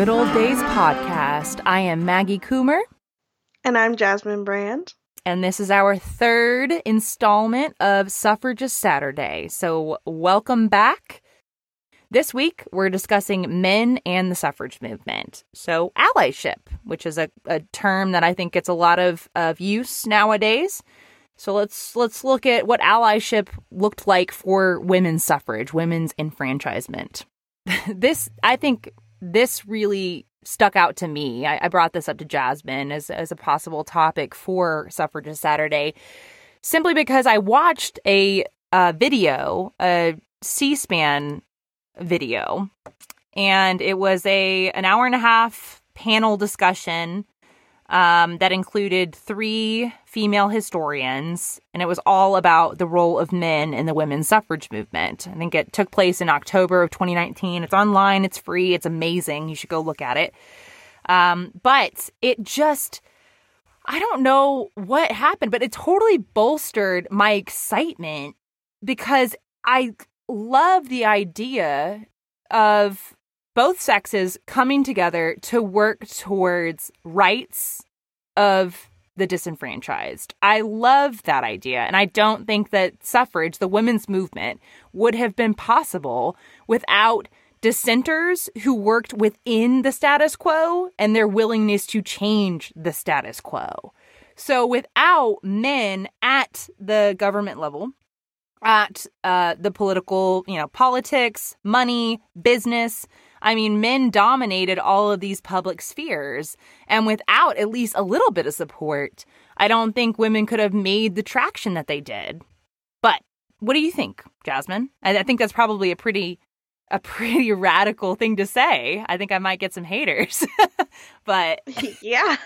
Good Old Days podcast. I am Maggie Coomer. And I'm Jasmine Brand. And this is our third installment of Suffragist Saturday. So, welcome back. This week, we're discussing men and the suffrage movement. So, allyship, which is a, a term that I think gets a lot of, of use nowadays. So let's let's look at what allyship looked like for women's suffrage, women's enfranchisement. this I think this really stuck out to me. I, I, brought this up to Jasmine as as a possible topic for Suffragist Saturday, simply because I watched a, video, a C-SPAN video, and it was a an hour and a half panel discussion um, that included three female historians, and it was all about the role of men in the women's suffrage movement. I think it took place in October of 2019. It's online, it's free, it's amazing. You should go look at it. Um, but it just, I don't know what happened, but it totally bolstered my excitement because I love the idea of both sexes coming together to work towards rights of the disenfranchised. I love that idea. And I don't think that suffrage, the women's movement, would have been possible without dissenters who worked within the status quo and their willingness to change the status quo. So without men at the government level, at uh, the political, you know, politics, money, business, I mean, men dominated all of these public spheres. And without at least a little bit of support, I don't think women could have made the traction that they did. But what do you think, Jasmine? I, think that's probably a pretty a pretty radical thing to say. I think I might get some haters. but yeah.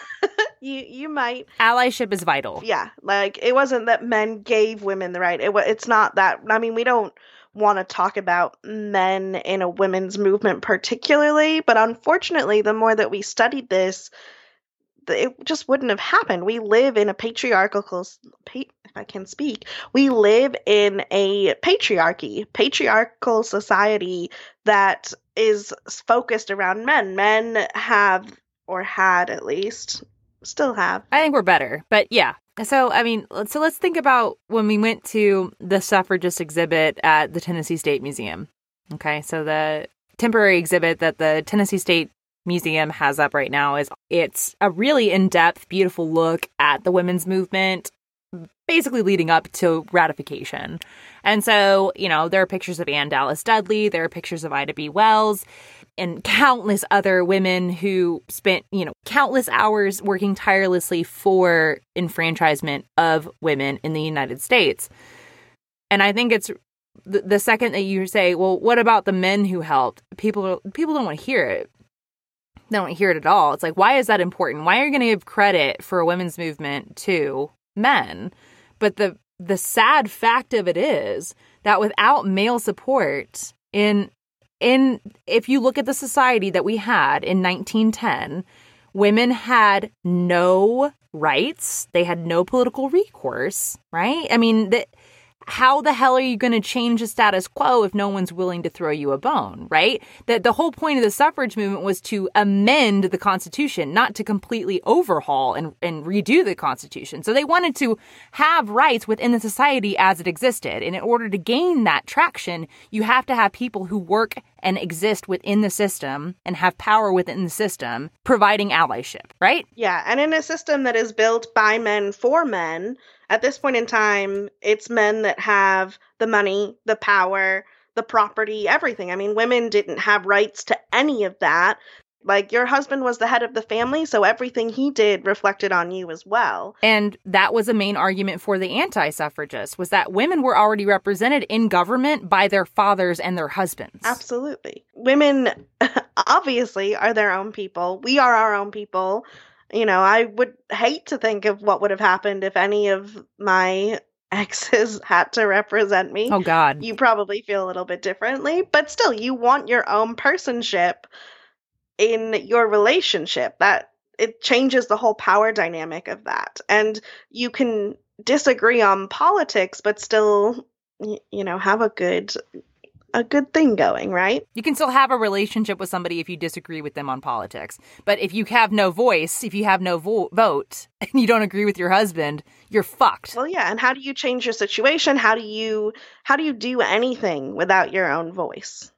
you you might allyship is vital. Yeah, like it wasn't that men gave women the right. It it's not that. I mean, we don't want to talk about men in a women's movement particularly, but unfortunately, the more that we studied this, it just wouldn't have happened. We live in a patriarchal, if I can speak, we live in a patriarchy, patriarchal society that is focused around men. Men have, or had at least, still have. I think we're better, but yeah, so, I mean, so let's think about when we went to the suffragist exhibit at the Tennessee State Museum. Okay, so the temporary exhibit that the Tennessee State Museum has up right now is it's a really in-depth, beautiful look at the women's movement basically leading up to ratification. And so, you know, there are pictures of Anne Dallas Dudley, there are pictures of Ida B. Wells, and countless other women who spent, you know, countless hours working tirelessly for enfranchisement of women in the United States. And I think it's the, the second that you say, well, what about the men who helped? People people don't want to hear it. They don't hear it at all. It's like, why is that important? Why are you going to give credit for a women's movement to men? But the the sad fact of it is that without male support in in if you look at the society that we had in 1910, women had no rights, they had no political recourse, right? I mean, that how the hell are you going to change the status quo if no one's willing to throw you a bone, right? That the whole point of the suffrage movement was to amend the Constitution, not to completely overhaul and, and redo the Constitution. So they wanted to have rights within the society as it existed. And in order to gain that traction, you have to have people who work and exist within the system and have power within the system, providing allyship, right? Yeah. And in a system that is built by men for men, at this point in time, it's men that have the money, the power, the property, everything. I mean, women didn't have rights to any of that. Like your husband was the head of the family, so everything he did reflected on you as well. And that was a main argument for the anti-suffragists was that women were already represented in government by their fathers and their husbands. Absolutely. Women obviously are their own people. We are our own people you know, I would hate to think of what would have happened if any of my exes had to represent me. Oh God. You probably feel a little bit differently, but still you want your own personship in your relationship. That it changes the whole power dynamic of that. And you can disagree on politics but still you know have a good a good thing going, right? You can still have a relationship with somebody if you disagree with them on politics. But if you have no voice, if you have no vo- vote, and you don't agree with your husband, you're fucked. Well, yeah, and how do you change your situation? How do you how do you do anything without your own voice?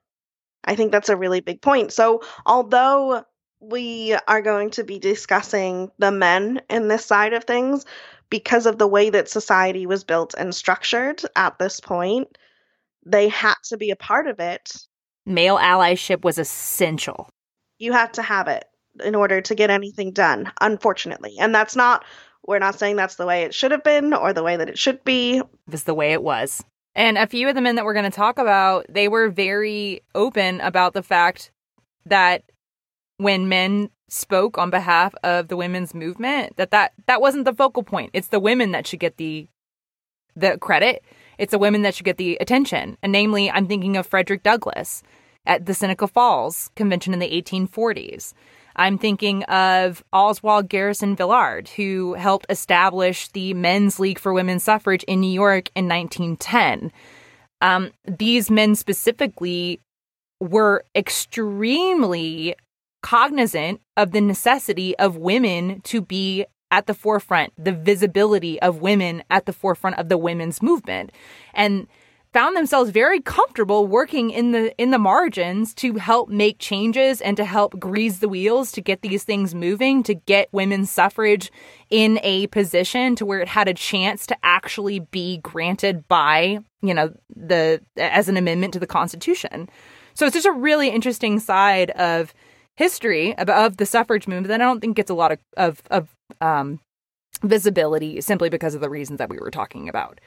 I think that's a really big point. So, although we are going to be discussing the men in this side of things because of the way that society was built and structured at this point, they had to be a part of it. Male allyship was essential. You had to have it in order to get anything done, unfortunately. And that's not, we're not saying that's the way it should have been or the way that it should be. It's the way it was. And a few of the men that we're going to talk about, they were very open about the fact that when men spoke on behalf of the women's movement, that that, that wasn't the focal point. It's the women that should get the the credit. It's the women that should get the attention. And namely, I'm thinking of Frederick Douglass at the Seneca Falls Convention in the 1840s. I'm thinking of Oswald Garrison Villard, who helped establish the Men's League for Women's Suffrage in New York in 1910. Um, these men specifically were extremely cognizant of the necessity of women to be at the forefront, the visibility of women at the forefront of the women's movement. And found themselves very comfortable working in the in the margins to help make changes and to help grease the wheels to get these things moving to get women's suffrage in a position to where it had a chance to actually be granted by you know the as an amendment to the constitution. So it's just a really interesting side of history of, the suffrage movement that i don't think gets a lot of of, of um, visibility simply because of the reasons that we were talking about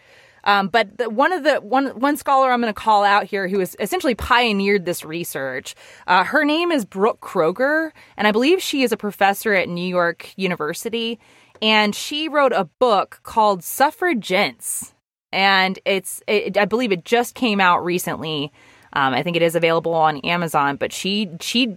um, but the, one of the one one scholar I'm going to call out here who has essentially pioneered this research. Uh, her name is Brooke Kroeger, and I believe she is a professor at New York University. And she wrote a book called Suffragents, and it's it, I believe it just came out recently. Um, I think it is available on Amazon, but she she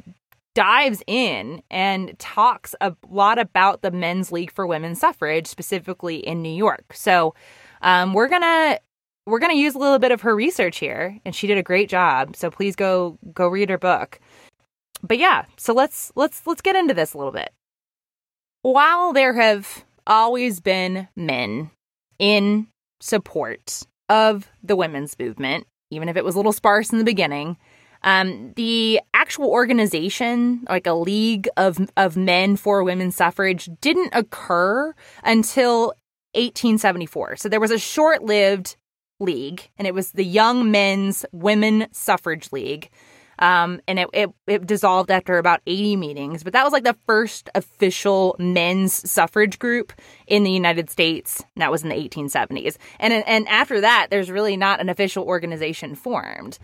dives in and talks a lot about the Men's League for Women's Suffrage, specifically in New York. So um, we're gonna we're gonna use a little bit of her research here, and she did a great job. So please go go read her book. But yeah, so let's let's let's get into this a little bit. While there have always been men in support of the women's movement, even if it was a little sparse in the beginning, um, the actual organization, like a league of of men for women's suffrage, didn't occur until 1874. So there was a short lived league, and it was the Young Men's Women Suffrage League. Um, and it, it, it dissolved after about 80 meetings, but that was like the first official men's suffrage group in the United States. That was in the 1870s. And, and after that, there's really not an official organization formed.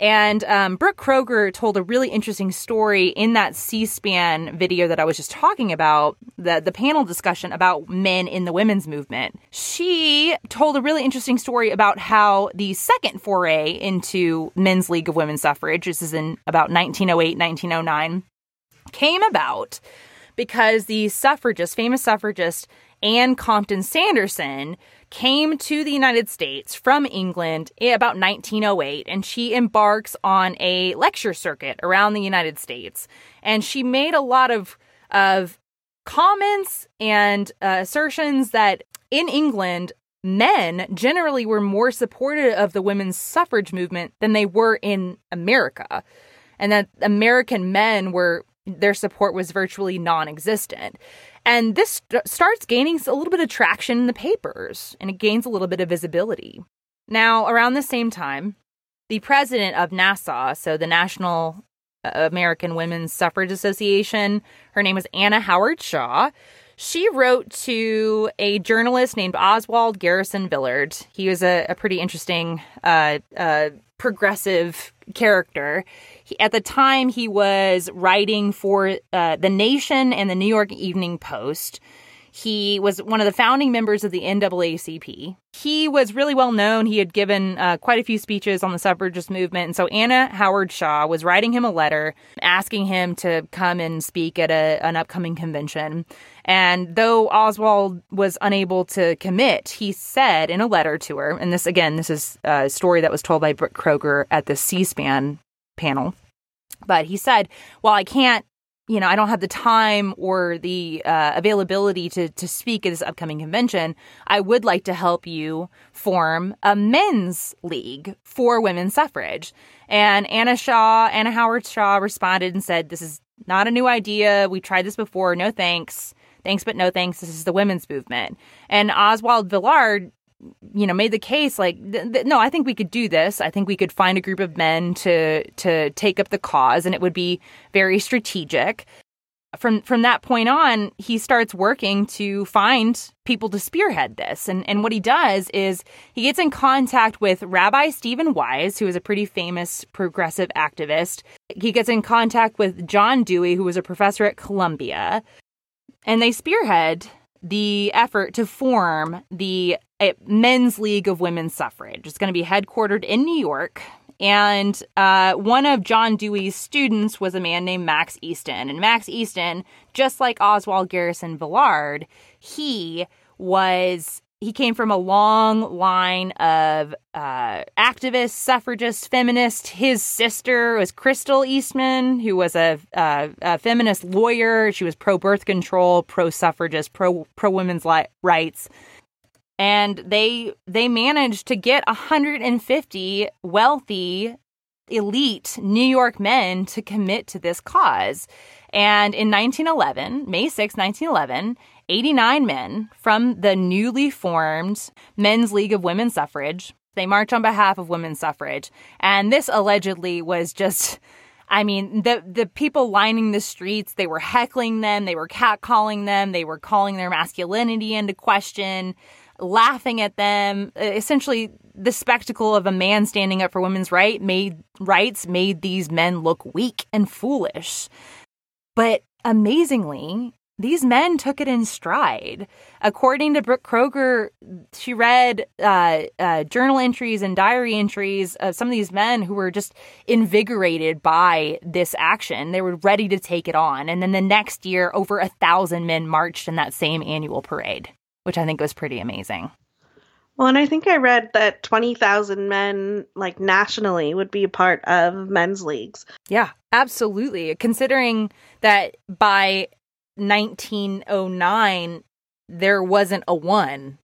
And um, Brooke Kroeger told a really interesting story in that C-SPAN video that I was just talking about, the the panel discussion about men in the women's movement. She told a really interesting story about how the second foray into Men's League of Women's Suffrage, this is in about 1908, 1909, came about because the suffragist, famous suffragist Anne Cobden Sanderson came to the United States from England about 1908 and she embarks on a lecture circuit around the United States. And she made a lot of of comments and uh, assertions that in England men generally were more supportive of the women's suffrage movement than they were in America and that American men were their support was virtually non-existent and this st- starts gaining a little bit of traction in the papers and it gains a little bit of visibility. Now, around the same time, the president of NAWSA, so the National uh, American Women's Suffrage Association, her name was Anna Howard Shaw. She wrote to a journalist named Oswald Garrison Villard. He was a, a pretty interesting uh, uh, progressive character. He, at the time, he was writing for uh, The Nation and the New York Evening Post. He was one of the founding members of the NAACP. He was really well known. He had given uh, quite a few speeches on the suffragist movement. And so Anna Howard Shaw was writing him a letter asking him to come and speak at a, an upcoming convention. And though Oswald was unable to commit, he said in a letter to her, and this again, this is a story that was told by Brooke Kroeger at the C SPAN panel. But he said, Well, I can't you know, I don't have the time or the uh, availability to to speak at this upcoming convention. I would like to help you form a men's league for women's suffrage. And Anna Shaw, Anna Howard Shaw responded and said, "This is not a new idea. We tried this before. No thanks. Thanks, but no thanks. This is the women's movement." And Oswald Villard you know made the case like th- th- no i think we could do this. I think we could find a group of men to to take up the cause and it would be very strategic. From from that point on he starts working to find people to spearhead this. And and what he does is he gets in contact with rabbi stephen wise who is a pretty famous progressive activist. He gets in contact with john dewey who was a professor at columbia. And they spearhead the effort to form the Men's League of Women's Suffrage. It's going to be headquartered in New York. And uh, one of John Dewey's students was a man named Max Eastman. And Max Eastman, just like Oswald Garrison Villard, he was he came from a long line of uh, activists, suffragists, feminists. His sister was Crystal Eastman, who was a, uh, a feminist lawyer. She was pro birth control, pro suffragist, pro pro women's li- rights and they they managed to get 150 wealthy elite New York men to commit to this cause. And in 1911, May 6, 1911, 89 men from the newly formed Men's League of Women's Suffrage, they march on behalf of women's suffrage. And this allegedly was just I mean, the the people lining the streets, they were heckling them, they were catcalling them, they were calling their masculinity into question laughing at them. Essentially, the spectacle of a man standing up for women's right made rights made these men look weak and foolish. But amazingly, these men took it in stride. According to Brooke Kroeger, she read uh, uh, journal entries and diary entries of some of these men who were just invigorated by this action. They were ready to take it on. And then the next year, over a thousand men marched in that same annual parade which I think was pretty amazing. Well, and I think I read that 20,000 men, like nationally, would be a part of men's leagues. Yeah, absolutely. Considering that by 1909, there wasn't a one,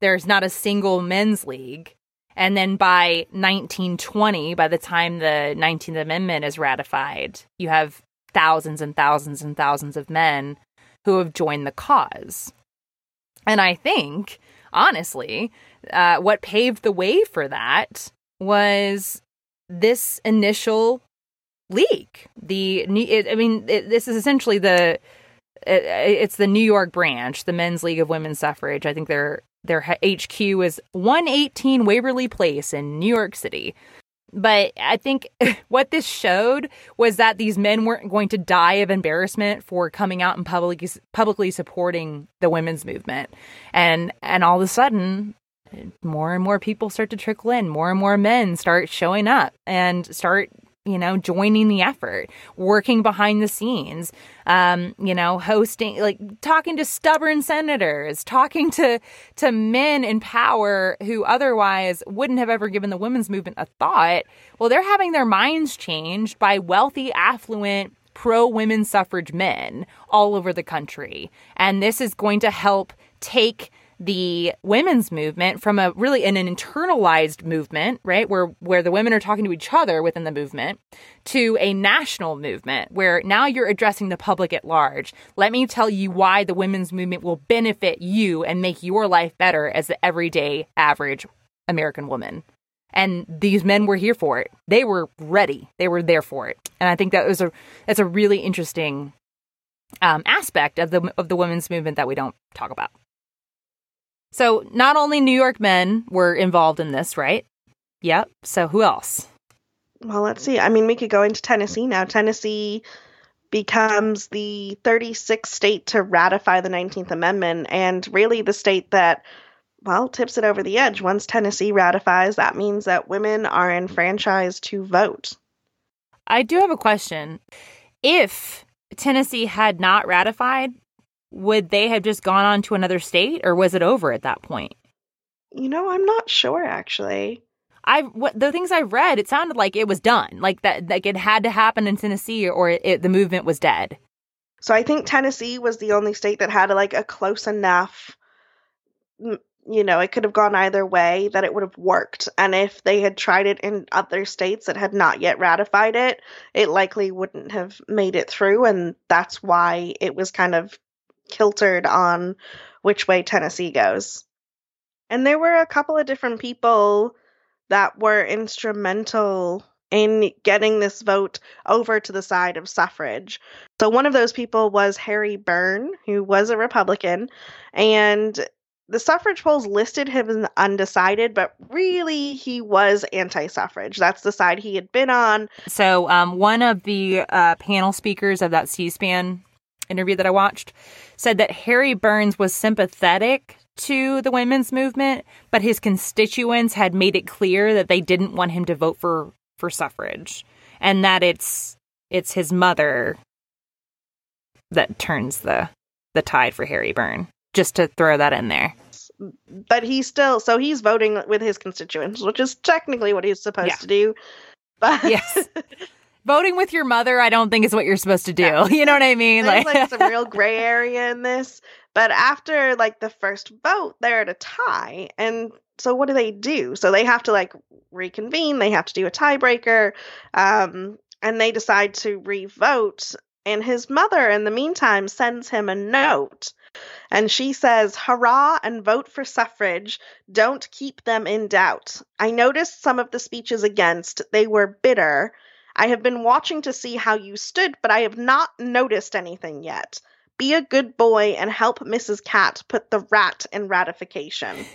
there's not a single men's league. And then by 1920, by the time the 19th Amendment is ratified, you have thousands and thousands and thousands of men who have joined the cause. And I think, honestly, uh, what paved the way for that was this initial leak. The I mean, it, this is essentially the it, it's the New York branch, the Men's League of Women's Suffrage. I think their their HQ is 118 Waverly Place in New York City. But I think what this showed was that these men weren't going to die of embarrassment for coming out and publicly publicly supporting the women's movement. And and all of a sudden more and more people start to trickle in, more and more men start showing up and start you know, joining the effort, working behind the scenes, um, you know, hosting, like talking to stubborn senators, talking to to men in power who otherwise wouldn't have ever given the women's movement a thought. Well, they're having their minds changed by wealthy, affluent, pro women suffrage men all over the country, and this is going to help take the women's movement from a really an, an internalized movement, right, where where the women are talking to each other within the movement, to a national movement where now you're addressing the public at large. Let me tell you why the women's movement will benefit you and make your life better as the everyday average American woman. And these men were here for it. They were ready. They were there for it. And I think that was a that's a really interesting um, aspect of the of the women's movement that we don't talk about. So not only New York men were involved in this, right? Yep. So who else? Well, let's see. I mean, we could go into Tennessee now. Tennessee becomes the 36th state to ratify the 19th Amendment and really the state that, well, tips it over the edge. Once Tennessee ratifies, that means that women are enfranchised to vote. I do have a question. If Tennessee had not ratified, would they have just gone on to another state or was it over at that point? You know, I'm not sure actually. I what the things I read, it sounded like it was done, like that, like it had to happen in Tennessee, or it, the movement was dead. So I think Tennessee was the only state that had like a close enough. You know, it could have gone either way that it would have worked. And if they had tried it in other states that had not yet ratified it, it likely wouldn't have made it through. And that's why it was kind of kiltered on which way Tennessee goes. And there were a couple of different people that were instrumental in getting this vote over to the side of suffrage. So one of those people was Harry Burn, who was a Republican, and the suffrage polls listed him as undecided, but really he was anti-suffrage. That's the side he had been on. So um, one of the uh, panel speakers of that C-SPAN interview that I watched said that Harry Burns was sympathetic to the women's movement, but his constituents had made it clear that they didn't want him to vote for for suffrage and that it's it's his mother that turns the the tide for Harry Burn. Just to throw that in there. But he's still so he's voting with his constituents, which is technically what he's supposed yeah. to do. But yes. Voting with your mother, I don't think is what you're supposed to do. Yeah. You know what I mean? There's like, like some real gray area in this. But after like the first vote, they're at a tie. And so what do they do? So they have to like reconvene, they have to do a tiebreaker, um, and they decide to revote. And his mother, in the meantime, sends him a note. And she says, Hurrah and vote for suffrage. Don't keep them in doubt. I noticed some of the speeches against. They were bitter. I have been watching to see how you stood, but I have not noticed anything yet. Be a good boy and help Mrs. Catt put the rat in ratification.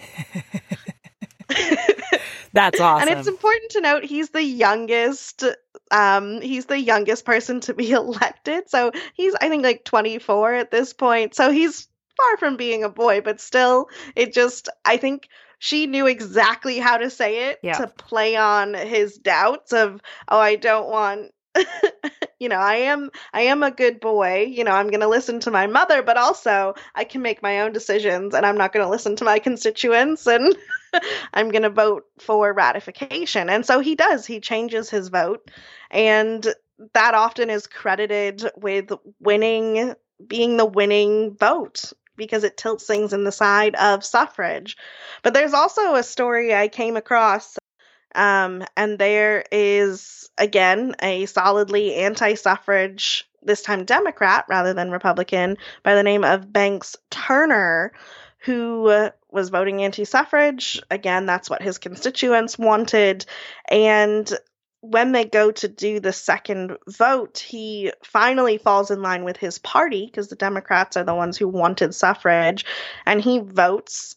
That's awesome. And it's important to note he's the youngest um he's the youngest person to be elected. So he's I think like 24 at this point. So he's far from being a boy, but still it just I think she knew exactly how to say it yeah. to play on his doubts of oh I don't want you know i am i am a good boy you know i'm going to listen to my mother but also i can make my own decisions and i'm not going to listen to my constituents and i'm going to vote for ratification and so he does he changes his vote and that often is credited with winning being the winning vote because it tilts things in the side of suffrage but there's also a story i came across um, and there is, again, a solidly anti suffrage, this time Democrat rather than Republican, by the name of Banks Turner, who was voting anti suffrage. Again, that's what his constituents wanted. And when they go to do the second vote, he finally falls in line with his party because the Democrats are the ones who wanted suffrage. And he votes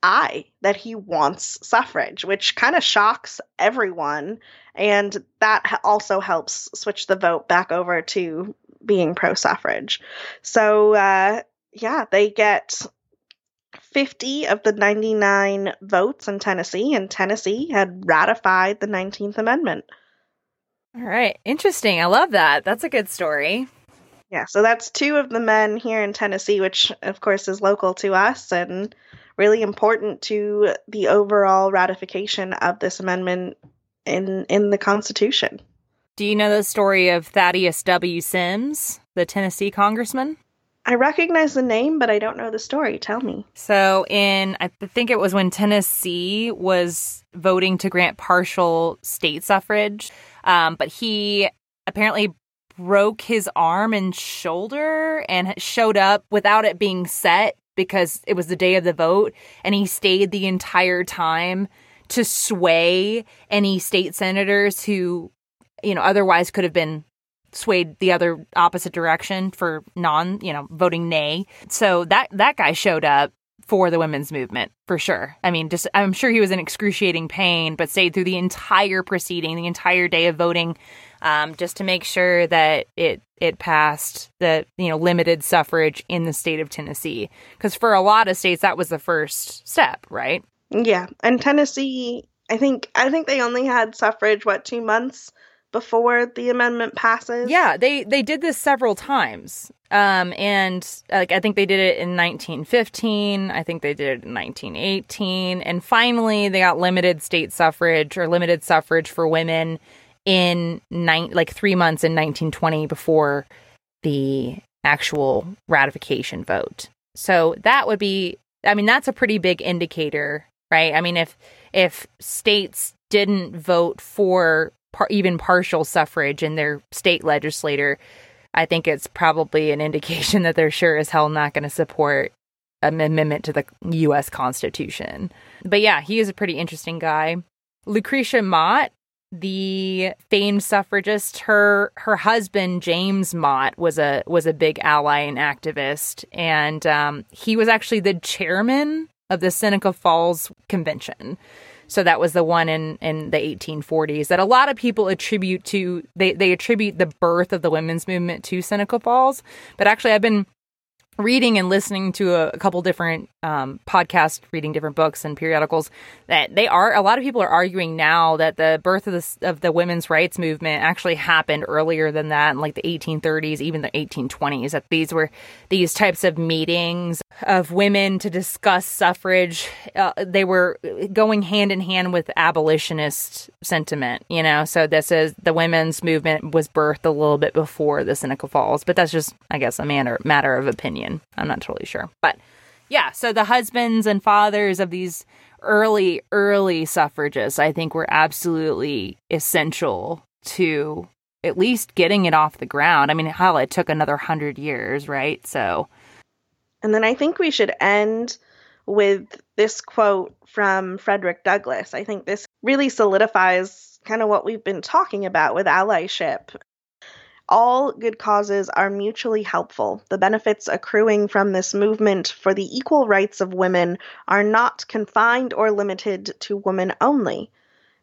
I that he wants suffrage, which kind of shocks everyone. And that also helps switch the vote back over to being pro suffrage. So, uh, yeah, they get 50 of the 99 votes in Tennessee, and Tennessee had ratified the 19th Amendment. All right. Interesting. I love that. That's a good story. Yeah, so that's two of the men here in Tennessee, which of course is local to us and really important to the overall ratification of this amendment in in the Constitution. Do you know the story of Thaddeus W. Sims, the Tennessee congressman? I recognize the name, but I don't know the story. Tell me. So, in I think it was when Tennessee was voting to grant partial state suffrage, um, but he apparently broke his arm and shoulder and showed up without it being set because it was the day of the vote and he stayed the entire time to sway any state senators who you know otherwise could have been swayed the other opposite direction for non you know voting nay so that that guy showed up for the women's movement for sure. I mean, just I'm sure he was in excruciating pain, but stayed through the entire proceeding, the entire day of voting, um, just to make sure that it it passed the you know limited suffrage in the state of Tennessee. Because for a lot of states, that was the first step, right? Yeah, and Tennessee, I think I think they only had suffrage what two months before the amendment passes. Yeah, they they did this several times. Um, and like I think they did it in 1915. I think they did it in 1918, and finally they got limited state suffrage or limited suffrage for women in nine like three months in 1920 before the actual ratification vote. So that would be, I mean, that's a pretty big indicator, right? I mean, if if states didn't vote for par- even partial suffrage in their state legislator, I think it's probably an indication that they're sure as hell not going to support an amendment to the U.S. Constitution. But yeah, he is a pretty interesting guy. Lucretia Mott, the famed suffragist, her her husband James Mott was a was a big ally and activist, and um, he was actually the chairman of the Seneca Falls Convention. So that was the one in, in the 1840s that a lot of people attribute to, they, they attribute the birth of the women's movement to Seneca Falls. But actually, I've been reading and listening to a, a couple different um, podcasts, reading different books and periodicals, that they are a lot of people are arguing now that the birth of the of the women's rights movement actually happened earlier than that, in like the 1830s, even the 1820s. That these were these types of meetings of women to discuss suffrage. Uh, they were going hand in hand with abolitionist sentiment, you know. So this is the women's movement was birthed a little bit before the Seneca Falls, but that's just, I guess, a matter matter of opinion I'm not totally sure. But yeah, so the husbands and fathers of these early, early suffragists, I think, were absolutely essential to at least getting it off the ground. I mean, hell, it took another hundred years, right? So. And then I think we should end with this quote from Frederick Douglass. I think this really solidifies kind of what we've been talking about with allyship all good causes are mutually helpful. The benefits accruing from this movement for the equal rights of women are not confined or limited to women only.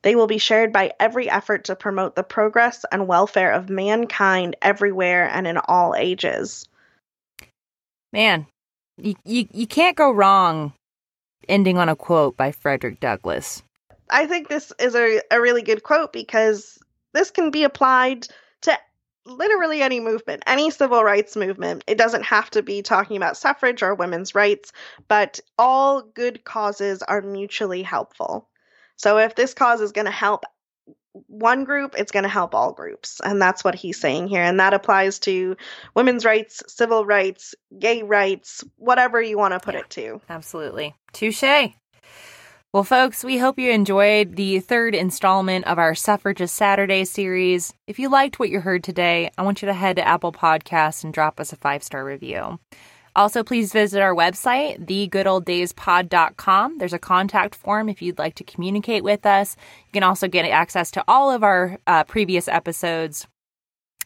They will be shared by every effort to promote the progress and welfare of mankind everywhere and in all ages. Man, you, you, you can't go wrong ending on a quote by Frederick Douglass. I think this is a, a really good quote because this can be applied to literally any movement, any civil rights movement. It doesn't have to be talking about suffrage or women's rights, but all good causes are mutually helpful. So if this cause is going to help one group, it's going to help all groups. And that's what he's saying here. And that applies to women's rights, civil rights, gay rights, whatever you want to put yeah, it to. Absolutely. Touche. Well, folks, we hope you enjoyed the third installment of our Suffragist Saturday series. If you liked what you heard today, I want you to head to Apple Podcasts and drop us a five star review. Also, please visit our website, thegoodolddayspod.com. There's a contact form if you'd like to communicate with us. You can also get access to all of our uh, previous episodes.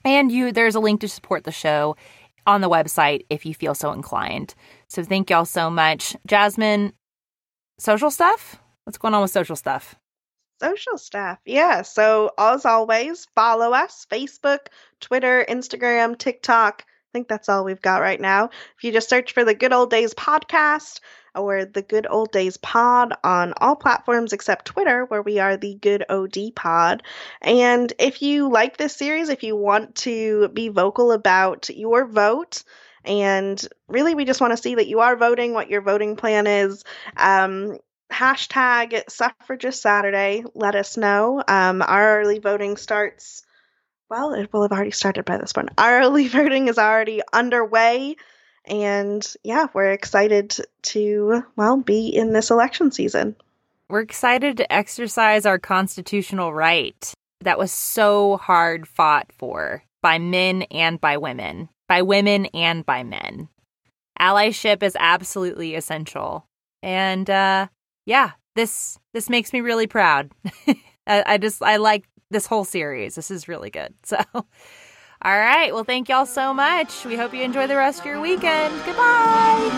And you, there's a link to support the show on the website if you feel so inclined. So thank y'all so much. Jasmine, social stuff? What's going on with social stuff? Social stuff. Yeah. So, as always, follow us Facebook, Twitter, Instagram, TikTok. I think that's all we've got right now. If you just search for the Good Old Days podcast or the Good Old Days pod on all platforms except Twitter, where we are the Good OD pod. And if you like this series, if you want to be vocal about your vote, and really, we just want to see that you are voting, what your voting plan is. Um, hashtag suffragist Saturday. Let us know. Um, our early voting starts. Well, it will have already started by this point. Our early voting is already underway. And yeah, we're excited to, well, be in this election season. We're excited to exercise our constitutional right that was so hard fought for by men and by women by women and by men. Allyship is absolutely essential. And uh, yeah, this this makes me really proud. I, I just I like this whole series. This is really good. So all right. Well, thank y'all so much. We hope you enjoy the rest of your weekend. Goodbye.